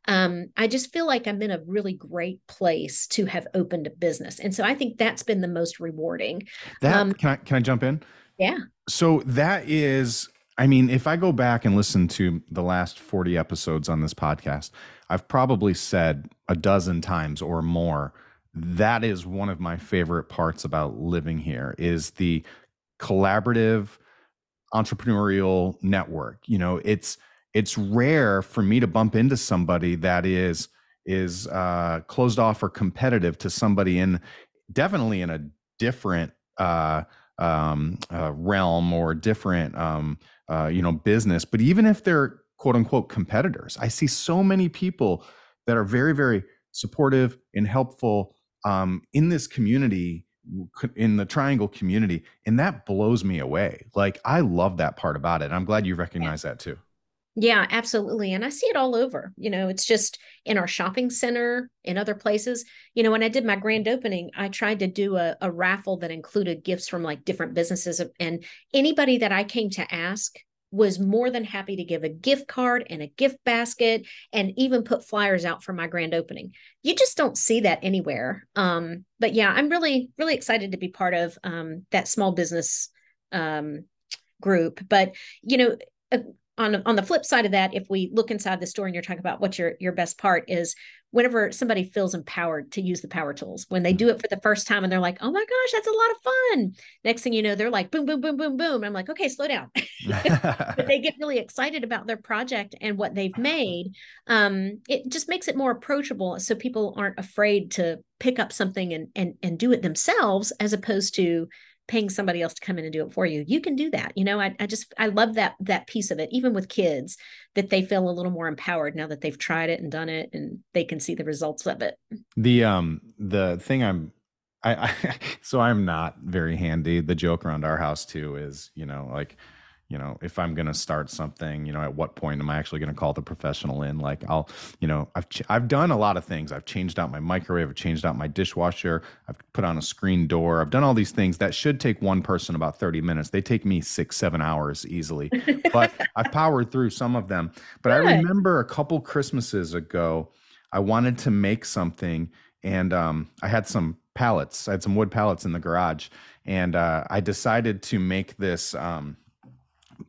Um, I just feel like I'm in a really great place to have opened a business, and so I think that's been the most rewarding. That um, can I can I jump in? Yeah. So that is, I mean, if I go back and listen to the last 40 episodes on this podcast, I've probably said a dozen times or more that is one of my favorite parts about living here is the collaborative entrepreneurial network. You know it's it's rare for me to bump into somebody that is is uh, closed off or competitive to somebody in definitely in a different uh, um, uh, realm or different um, uh, you know business but even if they're quote unquote competitors i see so many people that are very very supportive and helpful um, in this community in the triangle community and that blows me away. Like i love that part about it i'm glad you recognize that too yeah, absolutely. And I see it all over. You know, it's just in our shopping center, in other places. You know, when I did my grand opening, I tried to do a, a raffle that included gifts from like different businesses. And anybody that I came to ask was more than happy to give a gift card and a gift basket and even put flyers out for my grand opening. You just don't see that anywhere. Um, but yeah, I'm really, really excited to be part of um, that small business um, group. But you know, on on the flip side of that, if we look inside the store and you're talking about what your your best part is, whenever somebody feels empowered to use the power tools, when they do it for the first time and they're like, "Oh my gosh, that's a lot of fun!" Next thing you know, they're like, "Boom, boom, boom, boom, boom." I'm like, "Okay, slow down." but they get really excited about their project and what they've made. Um, it just makes it more approachable, so people aren't afraid to pick up something and and and do it themselves, as opposed to paying somebody else to come in and do it for you you can do that you know? I, I just i love that that piece of it even with kids that they feel a little more empowered now that they've tried it and done it and they can see the results of it. The um the thing i'm I, I so i'm not very handy. The joke around our house too is you know like you know if i'm going to start something you know at what point am i actually going to call the professional in? Like i'll you know i've ch- i've done a lot of things. I've changed out my microwave i've changed out my dishwasher i've put on a screen door i've done all these things that should take one person about 30 minutes. They take me six seven hours easily. But i've powered through some of them. But Good. i remember a couple christmases ago i wanted to make something and um, i had some pallets. I had some wood pallets in the garage and uh, i decided to make this um,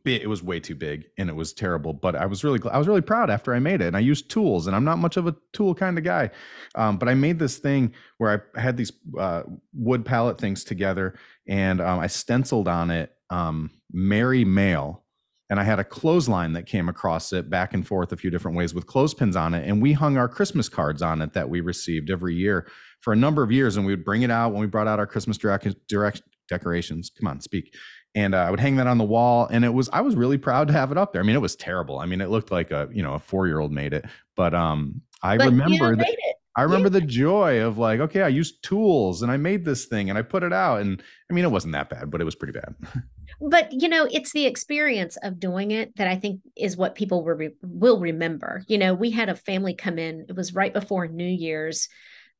it was way too big and it was terrible but i was really i was really proud after i made it and i used tools and i'm not much of a tool kind of guy um, but i made this thing where i had these uh, wood pallet things together and um, i stenciled on it um, merry mail and i had a clothesline that came across it back and forth a few different ways with clothespins on it and we hung our christmas cards on it that we received every year for a number of years and we would bring it out when we brought out our christmas direct, direct decorations come on speak and uh, I would hang that on the wall. And it was I was really proud to have it up there. I mean, it was terrible. I mean, it looked like a you know a four year old made it, but um, I but remember that. I remember yeah. the joy of like, okay, I used tools and I made this thing and I put it out. And I mean, it wasn't that bad, but it was pretty bad. but you know, it's the experience of doing it that I think is what people will, will remember. You know, we had a family come in, it was right before New Year's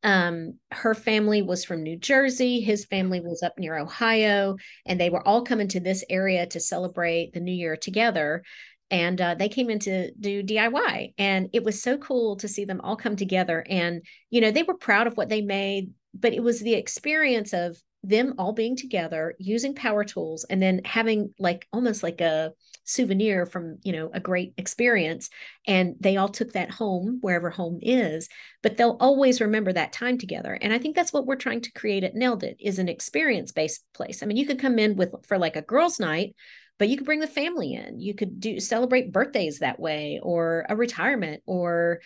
um, her family was from New Jersey, his family was up near Ohio, and they were all coming to this area to celebrate the new year together. And uh, they came in to do DIY, and it was so cool to see them all come together. And you know, they were proud of what they made, but it was the experience of them all being together using power tools and then having like almost like a souvenir from you know a great experience and they all took that home wherever home is but they'll always remember that time together. And i think that's what we're trying to create at nailed it is an experience based place. I mean you could come in with for like a girls night but you could bring the family in. You could do celebrate birthdays that way or a retirement or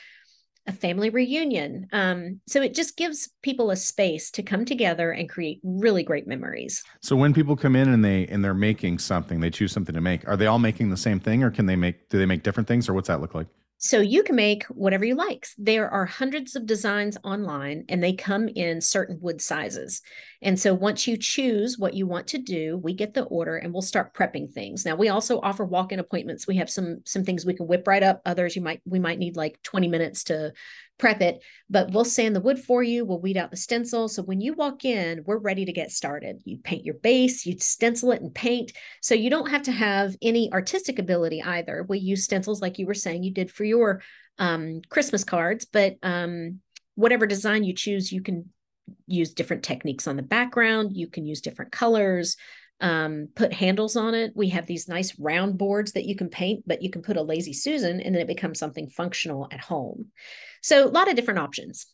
a family reunion. Um, so it just gives people a space to come together and create really great memories. So when people come in and they and they're making something, they choose something to make. Are they all making the same thing, or can they make? Do they make different things, or what's that look like? So you can make whatever you like. There are hundreds of designs online and they come in certain wood sizes. And so once you choose what you want to do, we get the order and we'll start prepping things. Now we also offer walk-in appointments. We have some some things we can whip right up. Others you might we might need like 20 minutes to prep it, but we'll sand the wood for you. We'll weed out the stencil. So when you walk in, we're ready to get started. You paint your base, you stencil it and paint. So you don't have to have any artistic ability either. We use stencils like you were saying you did for your um, Christmas cards, but um, whatever design you choose, you can use different techniques on the background. You can use different colors um, put handles on it. We have these nice round boards that you can paint, but you can put a lazy Susan and then it becomes something functional at home. So a lot of different options.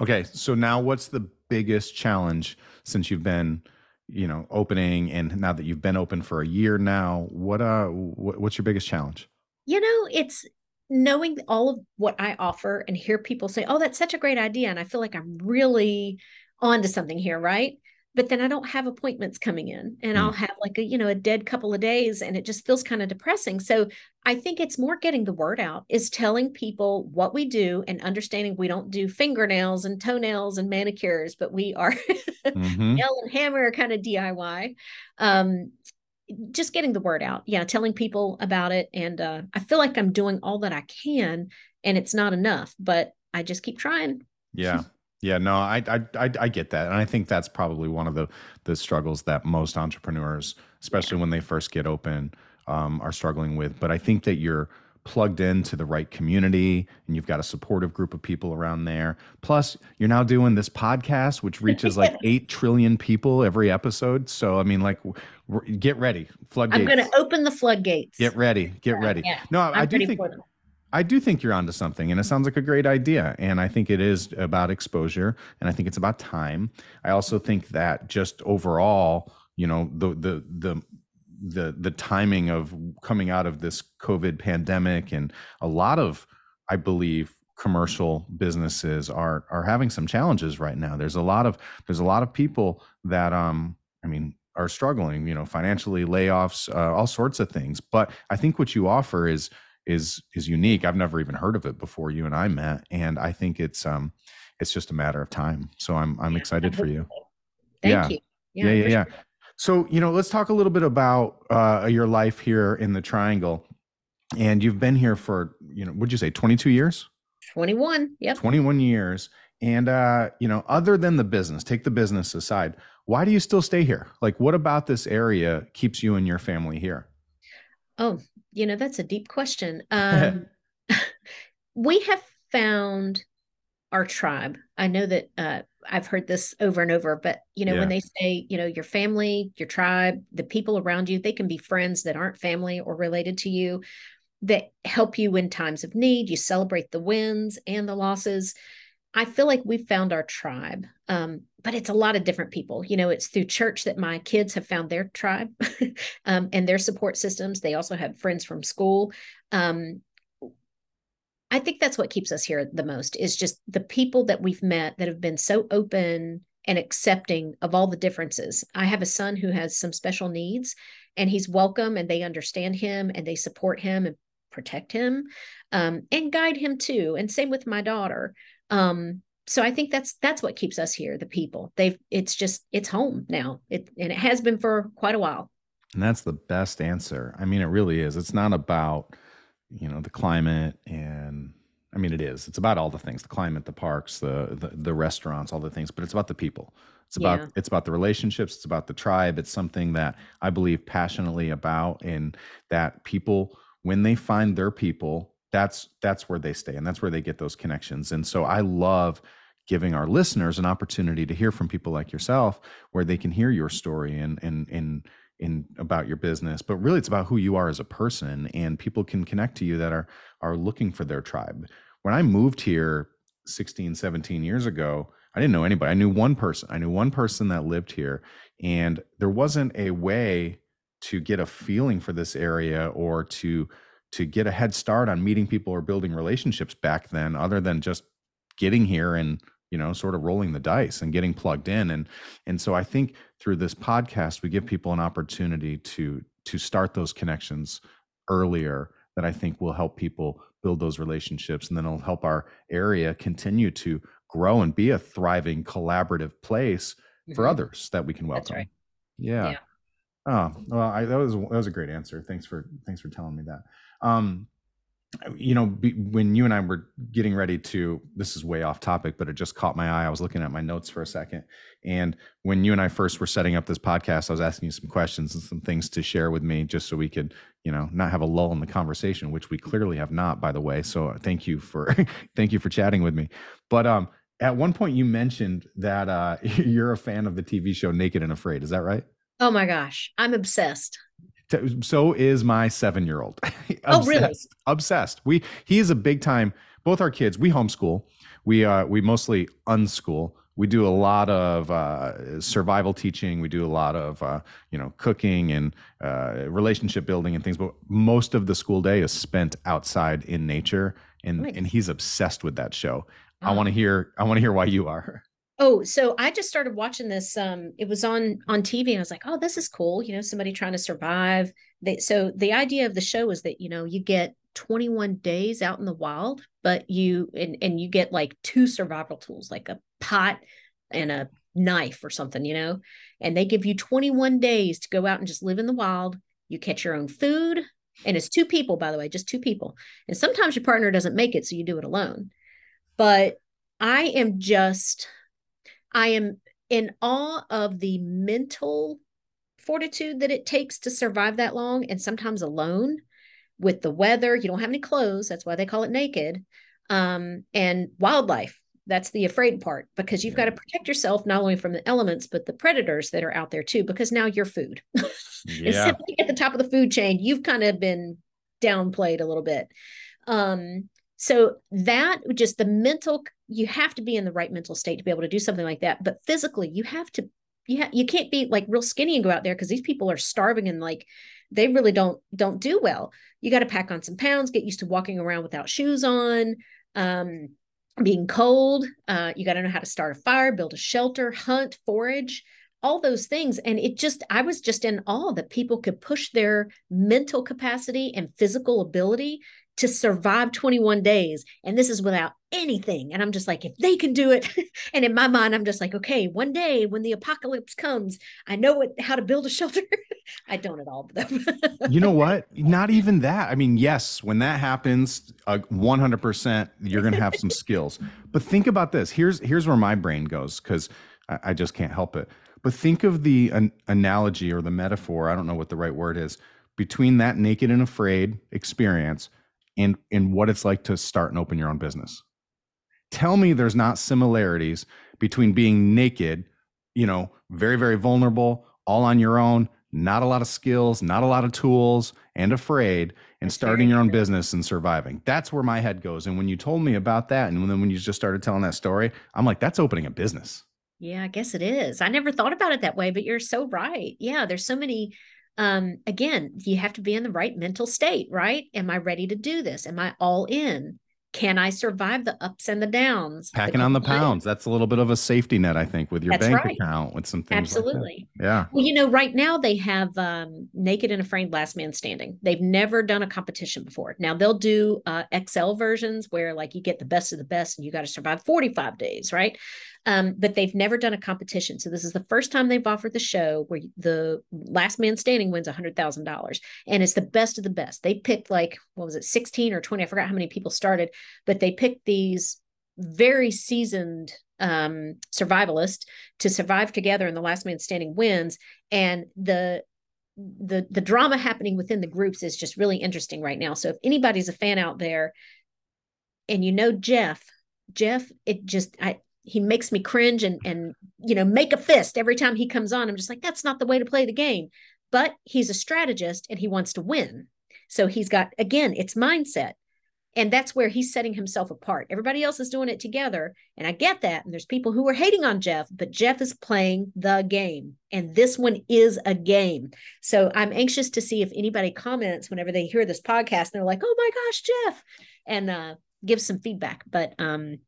Okay. So now what's the biggest challenge since you've been, you know, opening and now that you've been open for a year now, what, uh, what's your biggest challenge? You know, it's, knowing all of what I offer and hear people say, "Oh, that's such a great idea," and I feel like I'm really onto something here, right? But then I don't have appointments coming in and mm. I'll have like a, you know, a dead couple of days and it just feels kind of depressing. So I think it's more getting the word out is telling people what we do and understanding we don't do fingernails and toenails and manicures, but we are mm-hmm. nail and hammer kind of DIY. Um, just getting the word out. Yeah. Telling people about it. And uh, I feel like I'm doing all that I can and it's not enough, but I just keep trying. Yeah. Yeah, no, I, I, I I get that, and I think that's probably one of the the struggles that most entrepreneurs, especially when they first get open, um, are struggling with. But I think that you're plugged into the right community and you've got a supportive group of people around there. Plus, you're now doing this podcast, which reaches like 8 trillion people every episode. So, I mean, like, Get ready, floodgates. I'm going to open the floodgates. Get ready, get ready. Yeah. No, I'm I do think. I do think you're onto something, and it sounds like a great idea. And I think it is about exposure, and I think it's about time. I also think that just overall, you know, the the the the the timing of coming out of this COVID pandemic, and a lot of, I believe, commercial businesses are are having some challenges right now. There's a lot of there's a lot of people that um, I mean, are struggling, you know, financially, layoffs, uh, all sorts of things. But I think what you offer is is is unique. I've never even heard of it before you and I met, and I think it's um it's just a matter of time. So I'm I'm Yeah, excited for you. Thank Yeah. you. Yeah, yeah, yeah. sure. So you know, let's talk a little bit about uh, your life here in the Triangle. And you've been here for you know, would you say 22 years? 21. Yep. 21 years. And uh, you know, other than the business, take the business aside. Why do you still stay here? Like, what about this area keeps you and your family here? Oh, you know, that's a deep question. Um, we have found our tribe. I know that uh, I've heard this over and over, but you know, Yeah. when they say, you know, your family, your tribe, the people around you, they can be friends that aren't family or related to you that help you in times of need. You celebrate the wins and the losses. I feel like we've found our tribe, um, but it's a lot of different people. You know, it's through church that my kids have found their tribe um, and their support systems. They also have friends from school. Um, I think that's what keeps us here the most is just the people that we've met that have been so open and accepting of all the differences. I have a son who has some special needs and he's welcome and they understand him and they support him and protect him um, and guide him too. And same with my daughter. Um, so I think that's that's what keeps us here, the people. They've it's just it's home now. It and it has been for quite a while. And that's the best answer. I mean, it really is. It's not about, you know, the climate and I mean it is. It's about all the things, the climate, the parks, the the, the restaurants, all the things, but it's about the people. It's about Yeah. it's about the relationships, it's about the tribe. It's something that I believe passionately about and that people when they find their people, that's that's where they stay and that's where they get those connections. And so I love giving our listeners an opportunity to hear from people like yourself where they can hear your story and and and in about your business but really it's about who you are as a person and people can connect to you that are are looking for their tribe when i moved here 16 17 years ago i didn't know anybody i knew one person i knew one person that lived here and there wasn't a way to get a feeling for this area or to to get a head start on meeting people or building relationships back then other than just getting here and you know sort of rolling the dice and getting plugged in and and so i think through this podcast we give people an opportunity to to start those connections earlier that i think will help people build those relationships and then it'll help our area continue to grow and be a thriving collaborative place for Mhm. others that we can welcome That's right. yeah. Yeah. Oh, well, I, that was that was a great answer. Thanks for thanks for telling me that. Um, you know, be, when you and I were getting ready to, this is way off topic, but it just caught my eye. I was looking at my notes for a second, and when you and I first were setting up this podcast, I was asking you some questions and some things to share with me, just so we could, you know, not have a lull in the conversation, which we clearly have not, by the way. So thank you for thank you for chatting with me. But um, at one point you mentioned that uh, you're a fan of the TV show Naked and Afraid. Is that right? Oh my gosh, I'm obsessed. So is my seven year old. Oh, really? Obsessed. We he is a big time. Both our kids. We homeschool. We uh we mostly unschool. We do a lot of uh, survival teaching. We do a lot of uh, you know cooking and uh, relationship building and things. But most of the school day is spent outside in nature, and Nice. and he's obsessed with that show. I Oh. want to hear. I want to hear why you are. Oh, so I just started watching this. Um, it was on on TV, and I was like, "Oh, this is cool." You know, somebody trying to survive. They, so the idea of the show is that you know you get 21 days out in the wild, but you and and you get like two survival tools, like a pot and a knife or something, you know, and they give you 21 days to go out and just live in the wild. You catch your own food, and it's two people, by the way, just two people. And sometimes your partner doesn't make it, so you do it alone. But I am just I am in awe of the mental fortitude that it takes to survive that long and sometimes alone with the weather. You don't have any clothes. That's why they call it naked. Um, and wildlife. That's the afraid part because you've got to protect yourself not only from the elements, but the predators that are out there too, because now you're food. Yeah. at the top of the food chain, you've kind of been downplayed a little bit. Um, so that just the mental, you have to be in the right mental state to be able to do something like that. But physically, you have to, you ha- you can't be like real skinny and go out there because these people are starving and like they really don't don't do well. You got to pack on some pounds, get used to walking around without shoes on. Um, being cold. Uh, you got to know how to start a fire, build a shelter, hunt, forage, all those things. And it just, I was just in awe that people could push their mental capacity and physical ability to survive 21 days. And this is without anything. And I'm just like, if they can do it. and in my mind, I'm just like, okay, one day when the apocalypse comes, I know what, how to build a shelter. I don't at all. though you know what? Not even that. I mean, yes, when that happens, uh, 100%, you're going to have some skills. But think about this. Here's, here's where my brain goes because I, I, just can't help it. But think of the an analogy or the metaphor. I don't know what the right word is between that naked and afraid experience and, and what it's like to start and open your own business tell me there's not similarities between being naked, you know, very, very vulnerable, all on your own, not a lot of skills, not a lot of tools, and afraid, and starting your own business and surviving. That's where my head goes. And when you told me about that, and then when you just started telling that story, I'm like, that's opening a business. Yeah, I guess it is. I never thought about it that way, but you're so right. Yeah, there's so many um again, you have to be in the right mental state, right? Am I ready to do this? Am I all in? can I survive the ups and the downs? Packing on the pounds. That's a little bit of a safety net, I think, with your That's bank right. account, with some things. Absolutely. Like yeah. Well, you know, right now they have um, Naked and Afraid Last Man Standing. They've never done a competition before. Now they'll do uh, XL versions where like you get the best of the best and you got to survive 45 days, right? Um, but they've never done a competition. So this is the first time they've offered the show where the last man standing wins a hundred thousand dollars. And it's the best of the best. They picked like, what was it, 16 or 20? I forgot how many people started, but they picked these very seasoned um, survivalists to survive together and the last man standing wins. And the the the drama happening within the groups is just really interesting right now. So if anybody's a fan out there and you know Jeff, Jeff, it just I he makes me cringe and and you know make a fist every time he comes on. I'm just like that's not the way to play the game. But he's a strategist and he wants to win. So he's got again it's mindset. And that's where he's setting himself apart. Everybody else is doing it together. And i get that. And there's people who are hating on jeff but jeff is playing the game. And this one is a game. So i'm anxious to see if anybody comments whenever they hear this podcast and they're like oh my gosh jeff and uh give some feedback. But um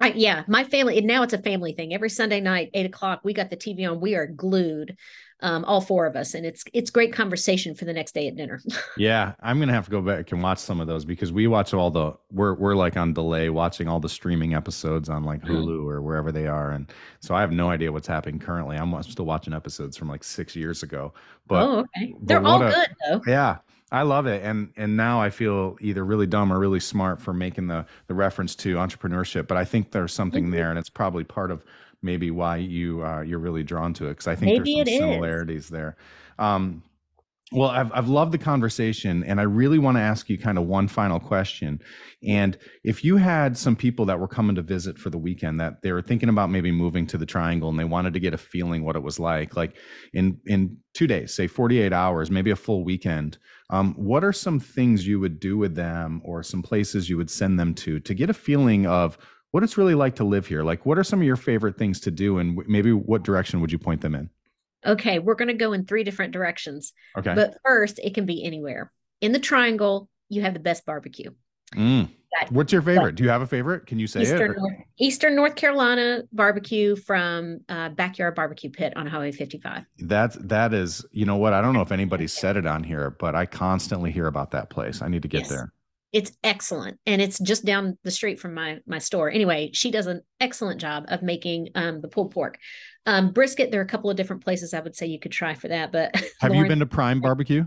I, yeah, my family now it's a family thing. Every Sunday night, eight o'clock, we got the TV on. We are glued, um, all four of us, and it's it's great conversation for the next day at dinner. yeah, I'm gonna have to go back and watch some of those because we watch all the we're we're like on delay watching all the streaming episodes on like. Hulu or wherever they are, and so I have no idea what's happening currently. I'm still watching episodes from like six years ago, but oh, okay, they're all a, good though. Yeah, I love it, and and now I feel either really dumb or really smart for making the the reference to entrepreneurship. But I think there's something mm-hmm. there, and it's probably part of maybe why you uh, you're really drawn to it because I think maybe there's some similarities is. there. Um, well, I've I've loved the conversation, and I really want to ask you kind of one final question. And if you had some people that were coming to visit for the weekend that they were thinking about maybe moving to the Triangle, and they wanted to get a feeling what it was like, like in in two days, say 48 hours, maybe a full weekend, um, what are some things you would do with them, or some places you would send them to to get a feeling of what it's really like to live here? Like, what are some of your favorite things to do, and maybe what direction would you point them in? okay, we're going to go in three different directions. Okay. But first, it can be anywhere. In the triangle, you have the best barbecue. Mm. What's your favorite? Do you have a favorite? Can you say Eastern it? North, Eastern North Carolina barbecue from uh, Backyard Barbecue Pit on Highway 55. That's that is, you know what? I don't know if anybody said it on here, but I constantly hear about that place. I need to get yes. there. It's excellent, and it's just down the street from my my store. Anyway, she does an excellent job of making um, the pulled pork. Um, brisket, there are a couple of different places I would say you could try for that. But have Lauren, you been to Prime Barbecue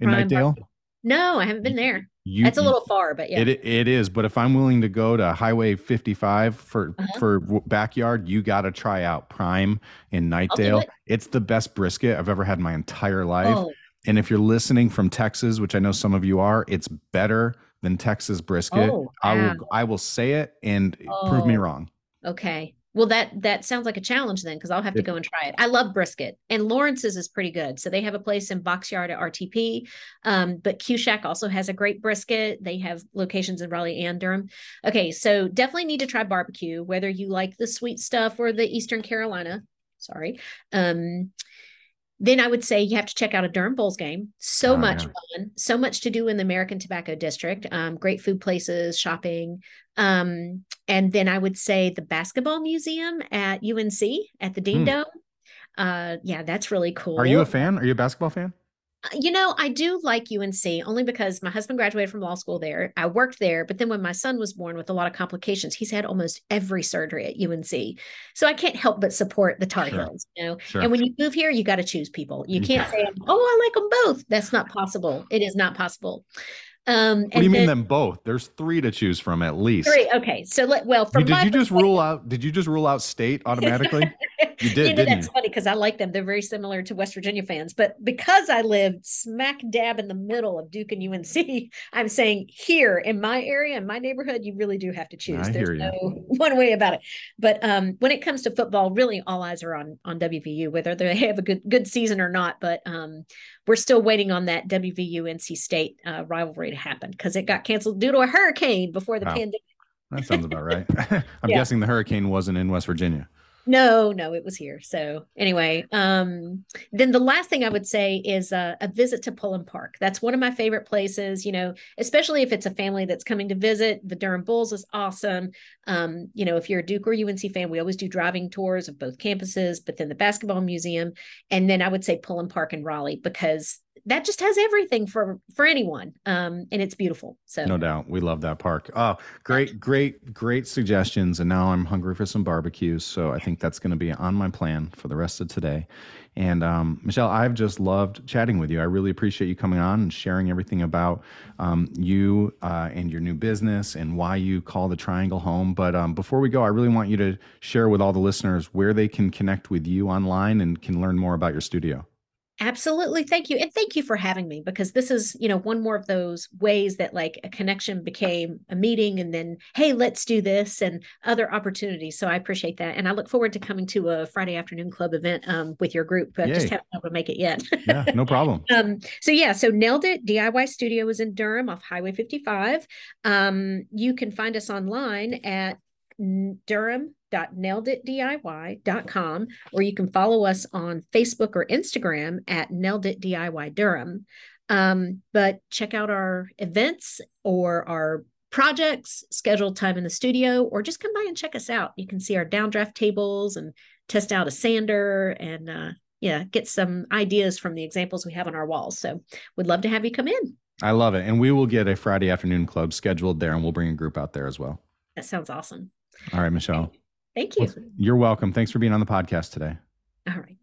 in Prime Knightdale? Barbecue. No, I haven't been there. You, That's a little far, but yeah, it it is. But if I'm willing to go to Highway 55 for uh-huh. for backyard, you got to try out Prime in Knightdale. It. It's the best brisket I've ever had in my entire life. Oh. And if you're listening from Texas, which I know some of you are, it's better than Texas brisket. Oh, I will I will say it and prove me Oh. wrong. Okay. Well, that that sounds like a challenge then, because I'll have to go and try it. I love brisket, and Lawrence's is pretty good. So they have a place in Boxyard at RTP, um, but Q Shack also has a great brisket. They have locations in Raleigh and Durham. Okay, so definitely need to try barbecue, whether you like the sweet stuff or the Eastern Carolina. Sorry. Um, then I would say you have to check out a Durham Bulls game. So Oh, much yeah. fun, so much to do in the American Tobacco District. Um, great food places, shopping. Um, and then I would say the basketball museum at UNC at the Dean Hmm. Dome. Uh, yeah, that's really cool. Are you a fan? Are you a basketball fan? You know, I do like UNC only because my husband graduated from law school there. I worked there, but then when my son was born with a lot of complications, he's had almost every surgery at UNC. So I can't help but support the Tar Sure. Heels, you know. Sure. And when you move here, you got to choose people. You can't say, "Oh, I like them both." That's not possible. It is not possible. Um, What do you and mean then- them both? There's three to choose from at least. Three. Okay, so let well from did you just rule out? Did you just rule out state automatically? You did, you know, that's you? funny because I like them. They're very similar to West Virginia fans, but because I live smack dab in the middle of Duke and UNC, I'm saying here in my area, in my neighborhood, you really do have to choose. I There's no one way about it. But um, when it comes to football, really all eyes are on on WVU, whether they have a good good season or not. But um, we're still waiting on that WVU NC State uh, rivalry to happen because it got canceled due to a hurricane before the Wow. pandemic. That sounds about right. I'm Yeah. guessing the hurricane wasn't in West Virginia. No, no, it was here. So anyway, um, then the last thing I would say is uh, a visit to Pullen Park. That's one of my favorite places. You know, especially if it's a family that's coming to visit. The Durham Bulls is awesome. Um, you know, if you're a Duke or UNC fan, we always do driving tours of both campuses, but then the basketball museum, and then I would say Pullen Park in Raleigh because that just has everything for for anyone, um, and it's beautiful. So No doubt. We love that park. Oh, great, great, great suggestions. And now I'm hungry for some barbecues. So I think that's going to be on my plan for the rest of today. And um, Michelle, I've just loved chatting with you. I really appreciate you coming on and sharing everything about um, you uh, and your new business and why you call the Triangle home. But um, before we go, I really want you to share with all the listeners where they can connect with you online and can learn more about your studio. Absolutely. Thank you. And thank you for having me because this is, you know, one more of those ways that like a connection became a meeting and then, hey, let's do this and other opportunities. So I appreciate that. And I look forward to coming to a Friday afternoon club event um, with your group. But I just haven't been able to make it yet. Yeah, no problem. Um, so yeah, so Nailed It DIY Studio is in Durham off Highway 55. Um, you can find us online at n- durham.naileditdiy.com or you can follow us on Facebook or Instagram at Nailed It DIY Durham. Um, but check out our events or our projects, scheduled time in the studio, or just come by and check us out. You can see our downdraft tables and test out a sander and uh, yeah, get some ideas from the examples we have on our walls. So we'd love to have you come in. I love it. And we will get a Friday afternoon club scheduled there and we'll bring a group out there as well. That sounds awesome. All right, Michelle. Thank you. You're welcome. Thanks for being on the podcast today. All right.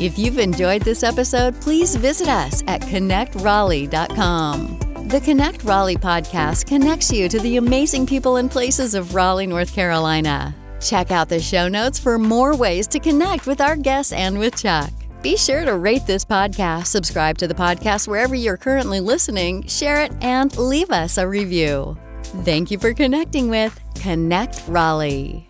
If you've enjoyed this episode, please visit us at connectraleigh.com. The Connect Raleigh podcast connects you to the amazing people and places of Raleigh, North Carolina. Check out the show notes for more ways to connect with our guests and with Chuck. Be sure to rate this podcast, subscribe to the podcast wherever you're currently listening, share it, and leave us a review. Thank you for connecting with Connect Raleigh.